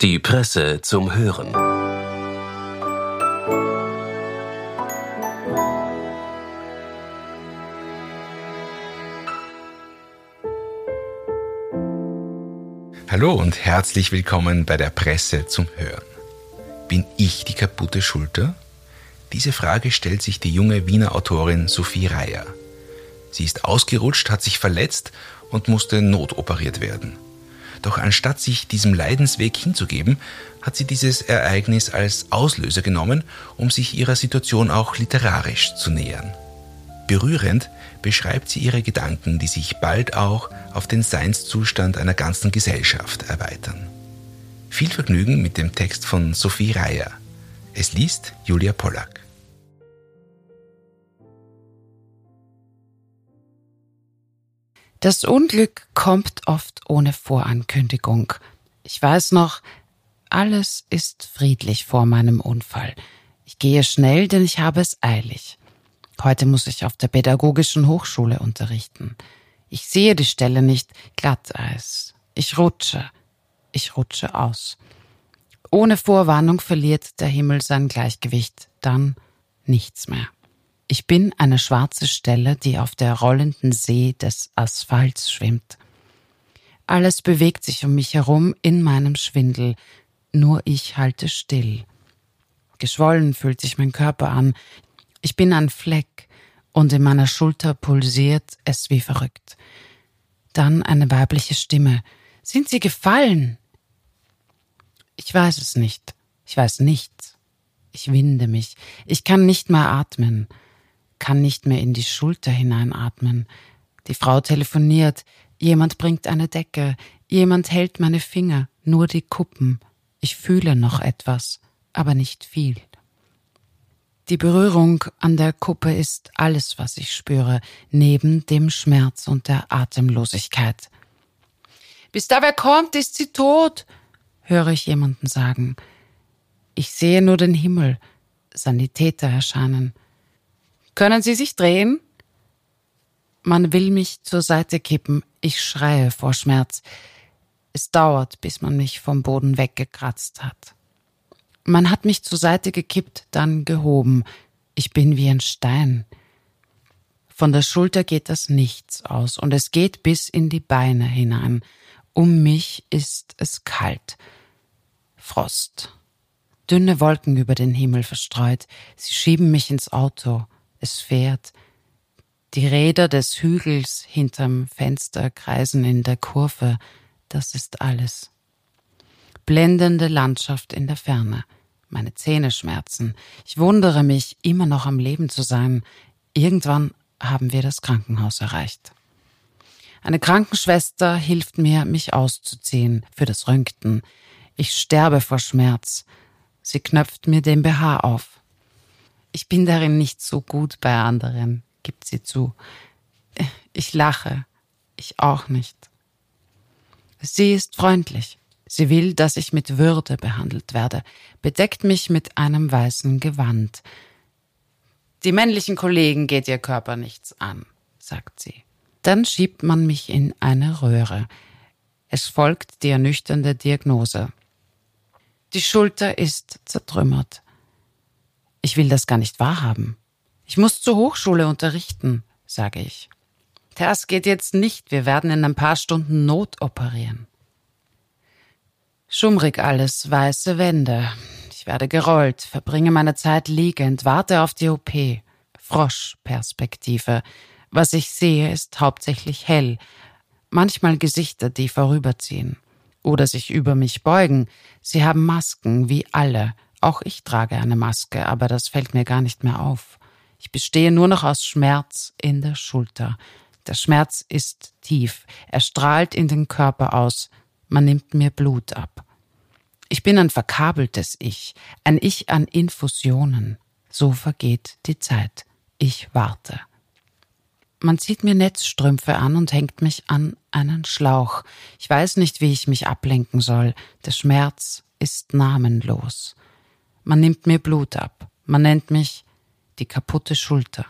Die Presse zum Hören. Hallo und herzlich willkommen bei der Presse zum Hören. Bin ich die kaputte Schulter? Diese Frage stellt sich die junge Wiener Autorin Sophie Reier. Sie ist ausgerutscht, hat sich verletzt und musste notoperiert werden. Doch anstatt sich diesem Leidensweg hinzugeben, hat sie dieses Ereignis als Auslöser genommen, um sich ihrer Situation auch literarisch zu nähern. Berührend beschreibt sie ihre Gedanken, die sich bald auch auf den Seinszustand einer ganzen Gesellschaft erweitern. Viel Vergnügen mit dem Text von Sophie Reier. Es liest Julia Pollack. Das Unglück kommt oft ohne Vorankündigung. Ich weiß noch, alles ist friedlich vor meinem Unfall. Ich gehe schnell, denn ich habe es eilig. Heute muss ich auf der Pädagogischen Hochschule unterrichten. Ich sehe die Stelle nicht, Glatteis. Ich rutsche. Ich rutsche aus. Ohne Vorwarnung verliert der Himmel sein Gleichgewicht, dann nichts mehr. Ich bin eine schwarze Stelle, die auf der rollenden See des Asphalts schwimmt. Alles bewegt sich um mich herum in meinem Schwindel, nur ich halte still. Geschwollen fühlt sich mein Körper an, ich bin ein Fleck, und in meiner Schulter pulsiert es wie verrückt. Dann eine weibliche Stimme. Sind Sie gefallen? Ich weiß es nicht. Ich weiß nichts. Ich winde mich. Ich kann nicht mehr atmen kann nicht mehr in die Schulter hineinatmen. Die Frau telefoniert, jemand bringt eine Decke, jemand hält meine Finger, nur die Kuppen. Ich fühle noch etwas, aber nicht viel. Die Berührung an der Kuppe ist alles, was ich spüre, neben dem Schmerz und der Atemlosigkeit. Bis da wer kommt, ist sie tot, höre ich jemanden sagen. Ich sehe nur den Himmel, Sanitäter erscheinen. Können Sie sich drehen? Man will mich zur Seite kippen. Ich schreie vor Schmerz. Es dauert, bis man mich vom Boden weggekratzt hat. Man hat mich zur Seite gekippt, dann gehoben. Ich bin wie ein Stein. Von der Schulter geht das Nichts aus und es geht bis in die Beine hinein. Um mich ist es kalt. Frost. Dünne Wolken über den Himmel verstreut. Sie schieben mich ins Auto es fährt. Die Räder des Hügels hinterm Fenster kreisen in der Kurve, das ist alles. Blendende Landschaft in der Ferne. Meine Zähne schmerzen. Ich wundere mich, immer noch am Leben zu sein. Irgendwann haben wir das Krankenhaus erreicht. Eine Krankenschwester hilft mir, mich auszuziehen für das Röntgen. Ich sterbe vor Schmerz. Sie knöpft mir den BH auf. Ich bin darin nicht so gut bei anderen, gibt sie zu. Ich lache, ich auch nicht. Sie ist freundlich. Sie will, dass ich mit Würde behandelt werde, bedeckt mich mit einem weißen Gewand. Die männlichen Kollegen geht ihr Körper nichts an, sagt sie. Dann schiebt man mich in eine Röhre. Es folgt die ernüchternde Diagnose. Die Schulter ist zertrümmert. Ich will das gar nicht wahrhaben. Ich muss zur Hochschule unterrichten, sage ich. Das geht jetzt nicht, wir werden in ein paar Stunden notoperieren. Schummrig alles, weiße Wände. Ich werde gerollt, verbringe meine Zeit liegend, warte auf die OP. Froschperspektive. Was ich sehe, ist hauptsächlich hell. Manchmal Gesichter, die vorüberziehen. Oder sich über mich beugen. Sie haben Masken, wie alle. Auch ich trage eine Maske, aber das fällt mir gar nicht mehr auf. Ich bestehe nur noch aus Schmerz in der Schulter. Der Schmerz ist tief, er strahlt in den Körper aus, man nimmt mir Blut ab. Ich bin ein verkabeltes Ich, ein Ich an Infusionen. So vergeht die Zeit. Ich warte. Man zieht mir Netzstrümpfe an und hängt mich an einen Schlauch. Ich weiß nicht, wie ich mich ablenken soll. Der Schmerz ist namenlos. Man nimmt mir Blut ab. Man nennt mich die kaputte Schulter.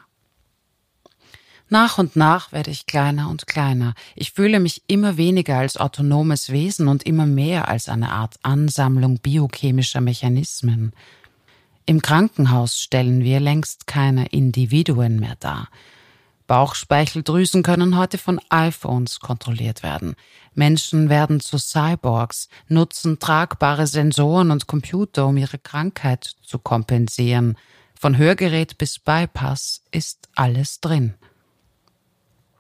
Nach und nach werde ich kleiner und kleiner. Ich fühle mich immer weniger als autonomes Wesen und immer mehr als eine Art Ansammlung biochemischer Mechanismen. Im Krankenhaus stellen wir längst keine Individuen mehr dar. Bauchspeicheldrüsen können heute von iPhones kontrolliert werden. Menschen werden zu Cyborgs, nutzen tragbare Sensoren und Computer, um ihre Krankheit zu kompensieren. Von Hörgerät bis Bypass ist alles drin.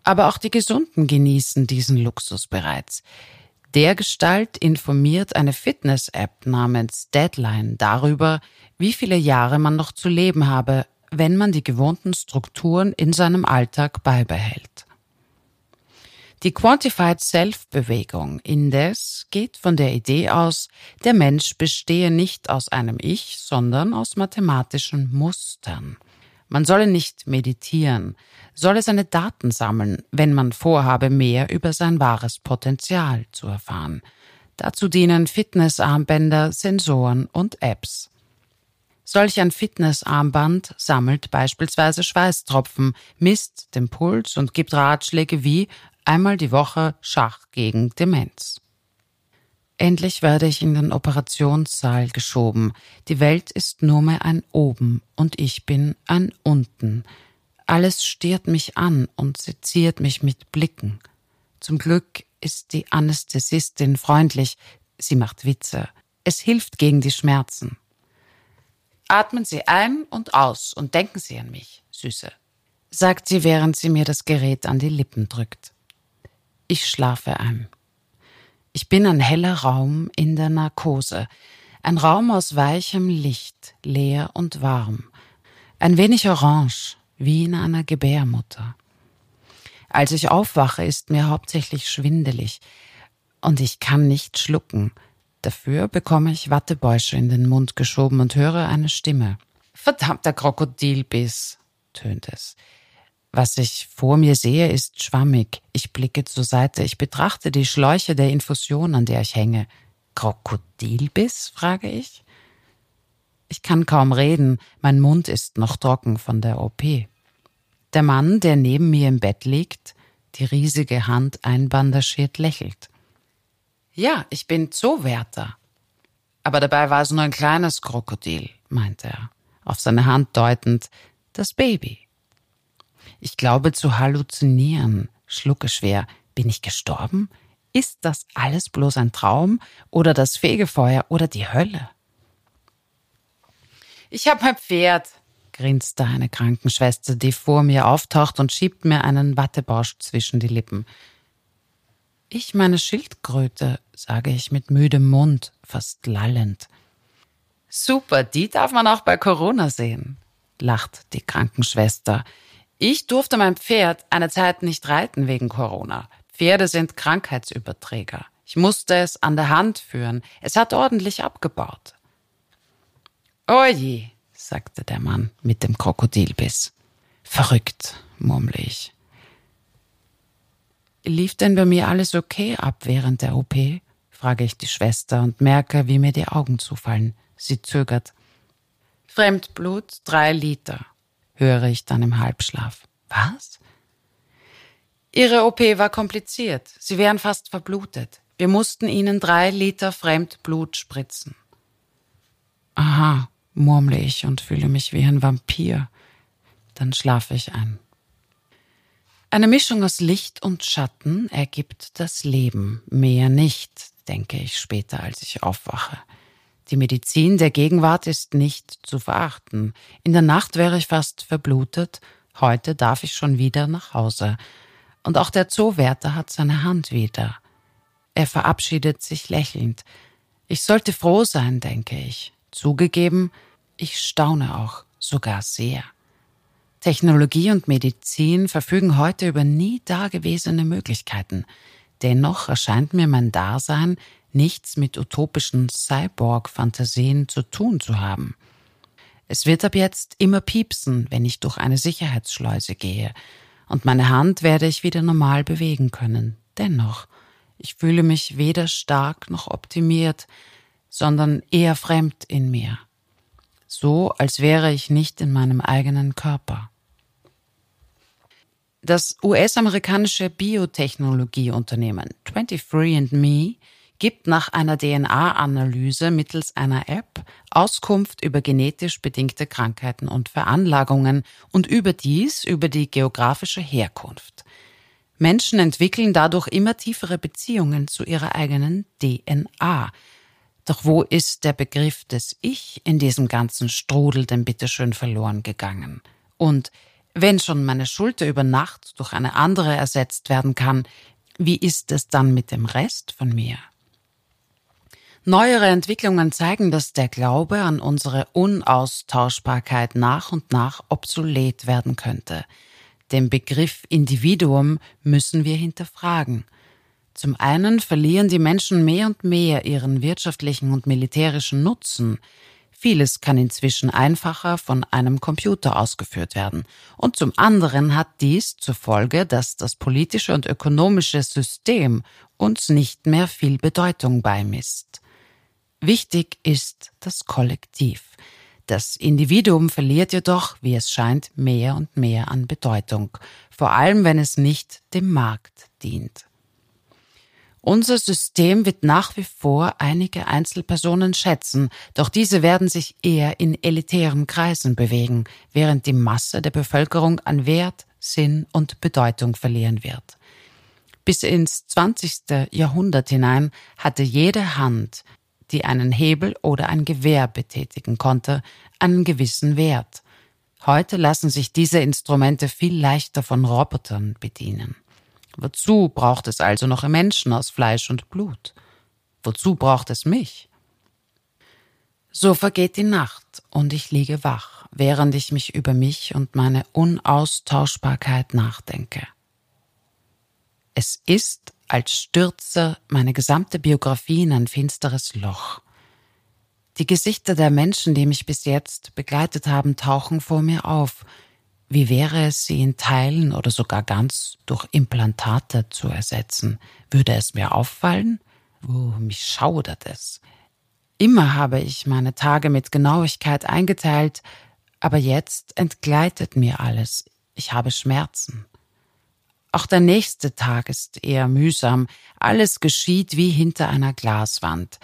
Aber auch die Gesunden genießen diesen Luxus bereits. Der Gestalt informiert eine Fitness-App namens Deadline darüber, wie viele Jahre man noch zu leben habe, wenn man die gewohnten Strukturen in seinem Alltag beibehält. Die Quantified Self-Bewegung indes geht von der Idee aus, der Mensch bestehe nicht aus einem Ich, sondern aus mathematischen Mustern. Man solle nicht meditieren, solle seine Daten sammeln, wenn man vorhabe, mehr über sein wahres Potenzial zu erfahren. Dazu dienen Fitnessarmbänder, Sensoren und Apps. Solch ein Fitnessarmband sammelt beispielsweise Schweißtropfen, misst den Puls und gibt Ratschläge wie einmal die Woche Schach gegen Demenz. Endlich werde ich in den Operationssaal geschoben. Die Welt ist nur mehr ein Oben und ich bin ein Unten. Alles stiert mich an und seziert mich mit Blicken. Zum Glück ist die Anästhesistin freundlich. Sie macht Witze. Es hilft gegen die Schmerzen. Atmen Sie ein und aus und denken Sie an mich, Süße, sagt sie, während sie mir das Gerät an die Lippen drückt. Ich schlafe ein. Ich bin ein heller Raum in der Narkose, ein Raum aus weichem Licht, leer und warm, ein wenig orange, wie in einer Gebärmutter. Als ich aufwache, ist mir hauptsächlich schwindelig und ich kann nicht schlucken. Dafür bekomme ich Wattebäusche in den Mund geschoben und höre eine Stimme. Verdammter Krokodilbiss, tönt es. Was ich vor mir sehe, ist schwammig. Ich blicke zur Seite. Ich betrachte die Schläuche der Infusion, an der ich hänge. Krokodilbiss? frage ich. Ich kann kaum reden. Mein Mund ist noch trocken von der OP. Der Mann, der neben mir im Bett liegt, die riesige Hand einbandagiert, lächelt. Ja, ich bin Zoowärter. Aber dabei war es nur ein kleines Krokodil, meinte er, auf seine Hand deutend, das Baby. Ich glaube zu halluzinieren, schlucke schwer. Bin ich gestorben? Ist das alles bloß ein Traum oder das Fegefeuer oder die Hölle? Ich hab mein Pferd, grinste eine Krankenschwester, die vor mir auftaucht und schiebt mir einen Wattebausch zwischen die Lippen. Ich meine Schildkröte, sage ich mit müdem Mund, fast lallend. Super, die darf man auch bei Corona sehen, lacht die Krankenschwester. Ich durfte mein Pferd eine Zeit nicht reiten wegen Corona. Pferde sind Krankheitsüberträger. Ich musste es an der Hand führen. Es hat ordentlich abgebaut. Oje, sagte der Mann mit dem Krokodilbiss. Verrückt, murmle ich. Lief denn bei mir alles okay ab während der OP? frage ich die Schwester und merke, wie mir die Augen zufallen. Sie zögert. Fremdblut drei Liter höre ich dann im Halbschlaf. Was? Ihre OP war kompliziert. Sie wären fast verblutet. Wir mussten Ihnen drei Liter Fremdblut spritzen. Aha, murmle ich und fühle mich wie ein Vampir. Dann schlafe ich ein. Eine Mischung aus Licht und Schatten ergibt das Leben. Mehr nicht, denke ich später, als ich aufwache. Die Medizin der Gegenwart ist nicht zu verachten. In der Nacht wäre ich fast verblutet, heute darf ich schon wieder nach Hause. Und auch der Zoowärter hat seine Hand wieder. Er verabschiedet sich lächelnd. Ich sollte froh sein, denke ich. Zugegeben, ich staune auch, sogar sehr. Technologie und Medizin verfügen heute über nie dagewesene Möglichkeiten. Dennoch erscheint mir mein Dasein nichts mit utopischen Cyborg-Fantasien zu tun zu haben. Es wird ab jetzt immer piepsen, wenn ich durch eine Sicherheitsschleuse gehe, und meine Hand werde ich wieder normal bewegen können. Dennoch, ich fühle mich weder stark noch optimiert, sondern eher fremd in mir. So, als wäre ich nicht in meinem eigenen Körper. Das US-amerikanische Biotechnologieunternehmen 23andMe gibt nach einer DNA-Analyse mittels einer App Auskunft über genetisch bedingte Krankheiten und Veranlagungen und überdies über die geografische Herkunft. Menschen entwickeln dadurch immer tiefere Beziehungen zu ihrer eigenen DNA. Doch wo ist der Begriff des Ich in diesem ganzen Strudel denn bitteschön verloren gegangen? Und wenn schon meine Schulter über Nacht durch eine andere ersetzt werden kann, wie ist es dann mit dem Rest von mir? Neuere Entwicklungen zeigen, dass der Glaube an unsere Unaustauschbarkeit nach und nach obsolet werden könnte. Den Begriff Individuum müssen wir hinterfragen. Zum einen verlieren die Menschen mehr und mehr ihren wirtschaftlichen und militärischen Nutzen. Vieles kann inzwischen einfacher von einem Computer ausgeführt werden. Und zum anderen hat dies zur Folge, dass das politische und ökonomische System uns nicht mehr viel Bedeutung beimisst. Wichtig ist das Kollektiv. Das Individuum verliert jedoch, wie es scheint, mehr und mehr an Bedeutung, vor allem wenn es nicht dem Markt dient. Unser System wird nach wie vor einige Einzelpersonen schätzen, doch diese werden sich eher in elitären Kreisen bewegen, während die Masse der Bevölkerung an Wert, Sinn und Bedeutung verlieren wird. Bis ins 20. Jahrhundert hinein hatte jede Hand, die einen Hebel oder ein Gewehr betätigen konnte, einen gewissen Wert. Heute lassen sich diese Instrumente viel leichter von Robotern bedienen. Wozu braucht es also noch Menschen aus Fleisch und Blut? Wozu braucht es mich? So vergeht die Nacht und ich liege wach, während ich mich über mich und meine Unaustauschbarkeit nachdenke. Es ist als stürze meine gesamte Biografie in ein finsteres Loch. Die Gesichter der Menschen, die mich bis jetzt begleitet haben, tauchen vor mir auf. Wie wäre es, sie in Teilen oder sogar ganz durch Implantate zu ersetzen? Würde es mir auffallen? Oh, mich schaudert es. Immer habe ich meine Tage mit Genauigkeit eingeteilt, aber jetzt entgleitet mir alles. Ich habe Schmerzen. Auch der nächste Tag ist eher mühsam. Alles geschieht wie hinter einer Glaswand.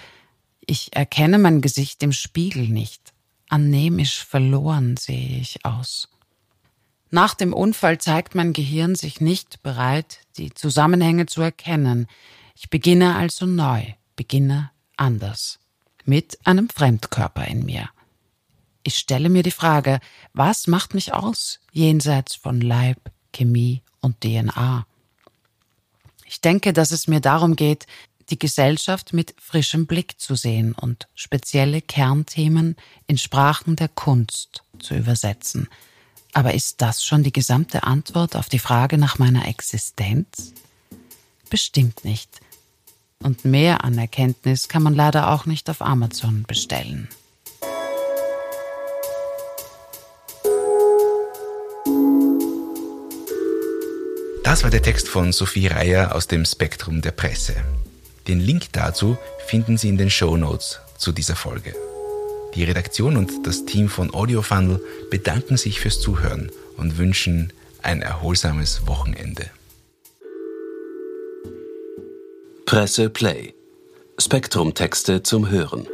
Ich erkenne mein Gesicht im Spiegel nicht. Anämisch verloren sehe ich aus. Nach dem Unfall zeigt mein Gehirn sich nicht bereit, die Zusammenhänge zu erkennen. Ich beginne also neu, beginne anders. Mit einem Fremdkörper in mir. Ich stelle mir die Frage, was macht mich aus, jenseits von Leib, Chemie und DNA. Ich denke, dass es mir darum geht, die Gesellschaft mit frischem Blick zu sehen und spezielle Kernthemen in Sprachen der Kunst zu übersetzen. Aber ist das schon die gesamte Antwort auf die Frage nach meiner Existenz? Bestimmt nicht. Und mehr an Erkenntnis kann man leider auch nicht auf Amazon bestellen. Das war der Text von Sophie Reier aus dem Spektrum der Presse. Den Link dazu finden Sie in den Show Notes zu dieser Folge. Die Redaktion und das Team von Audio Funnel bedanken sich fürs Zuhören und wünschen ein erholsames Wochenende. Presse Play. Spektrum Texte zum Hören.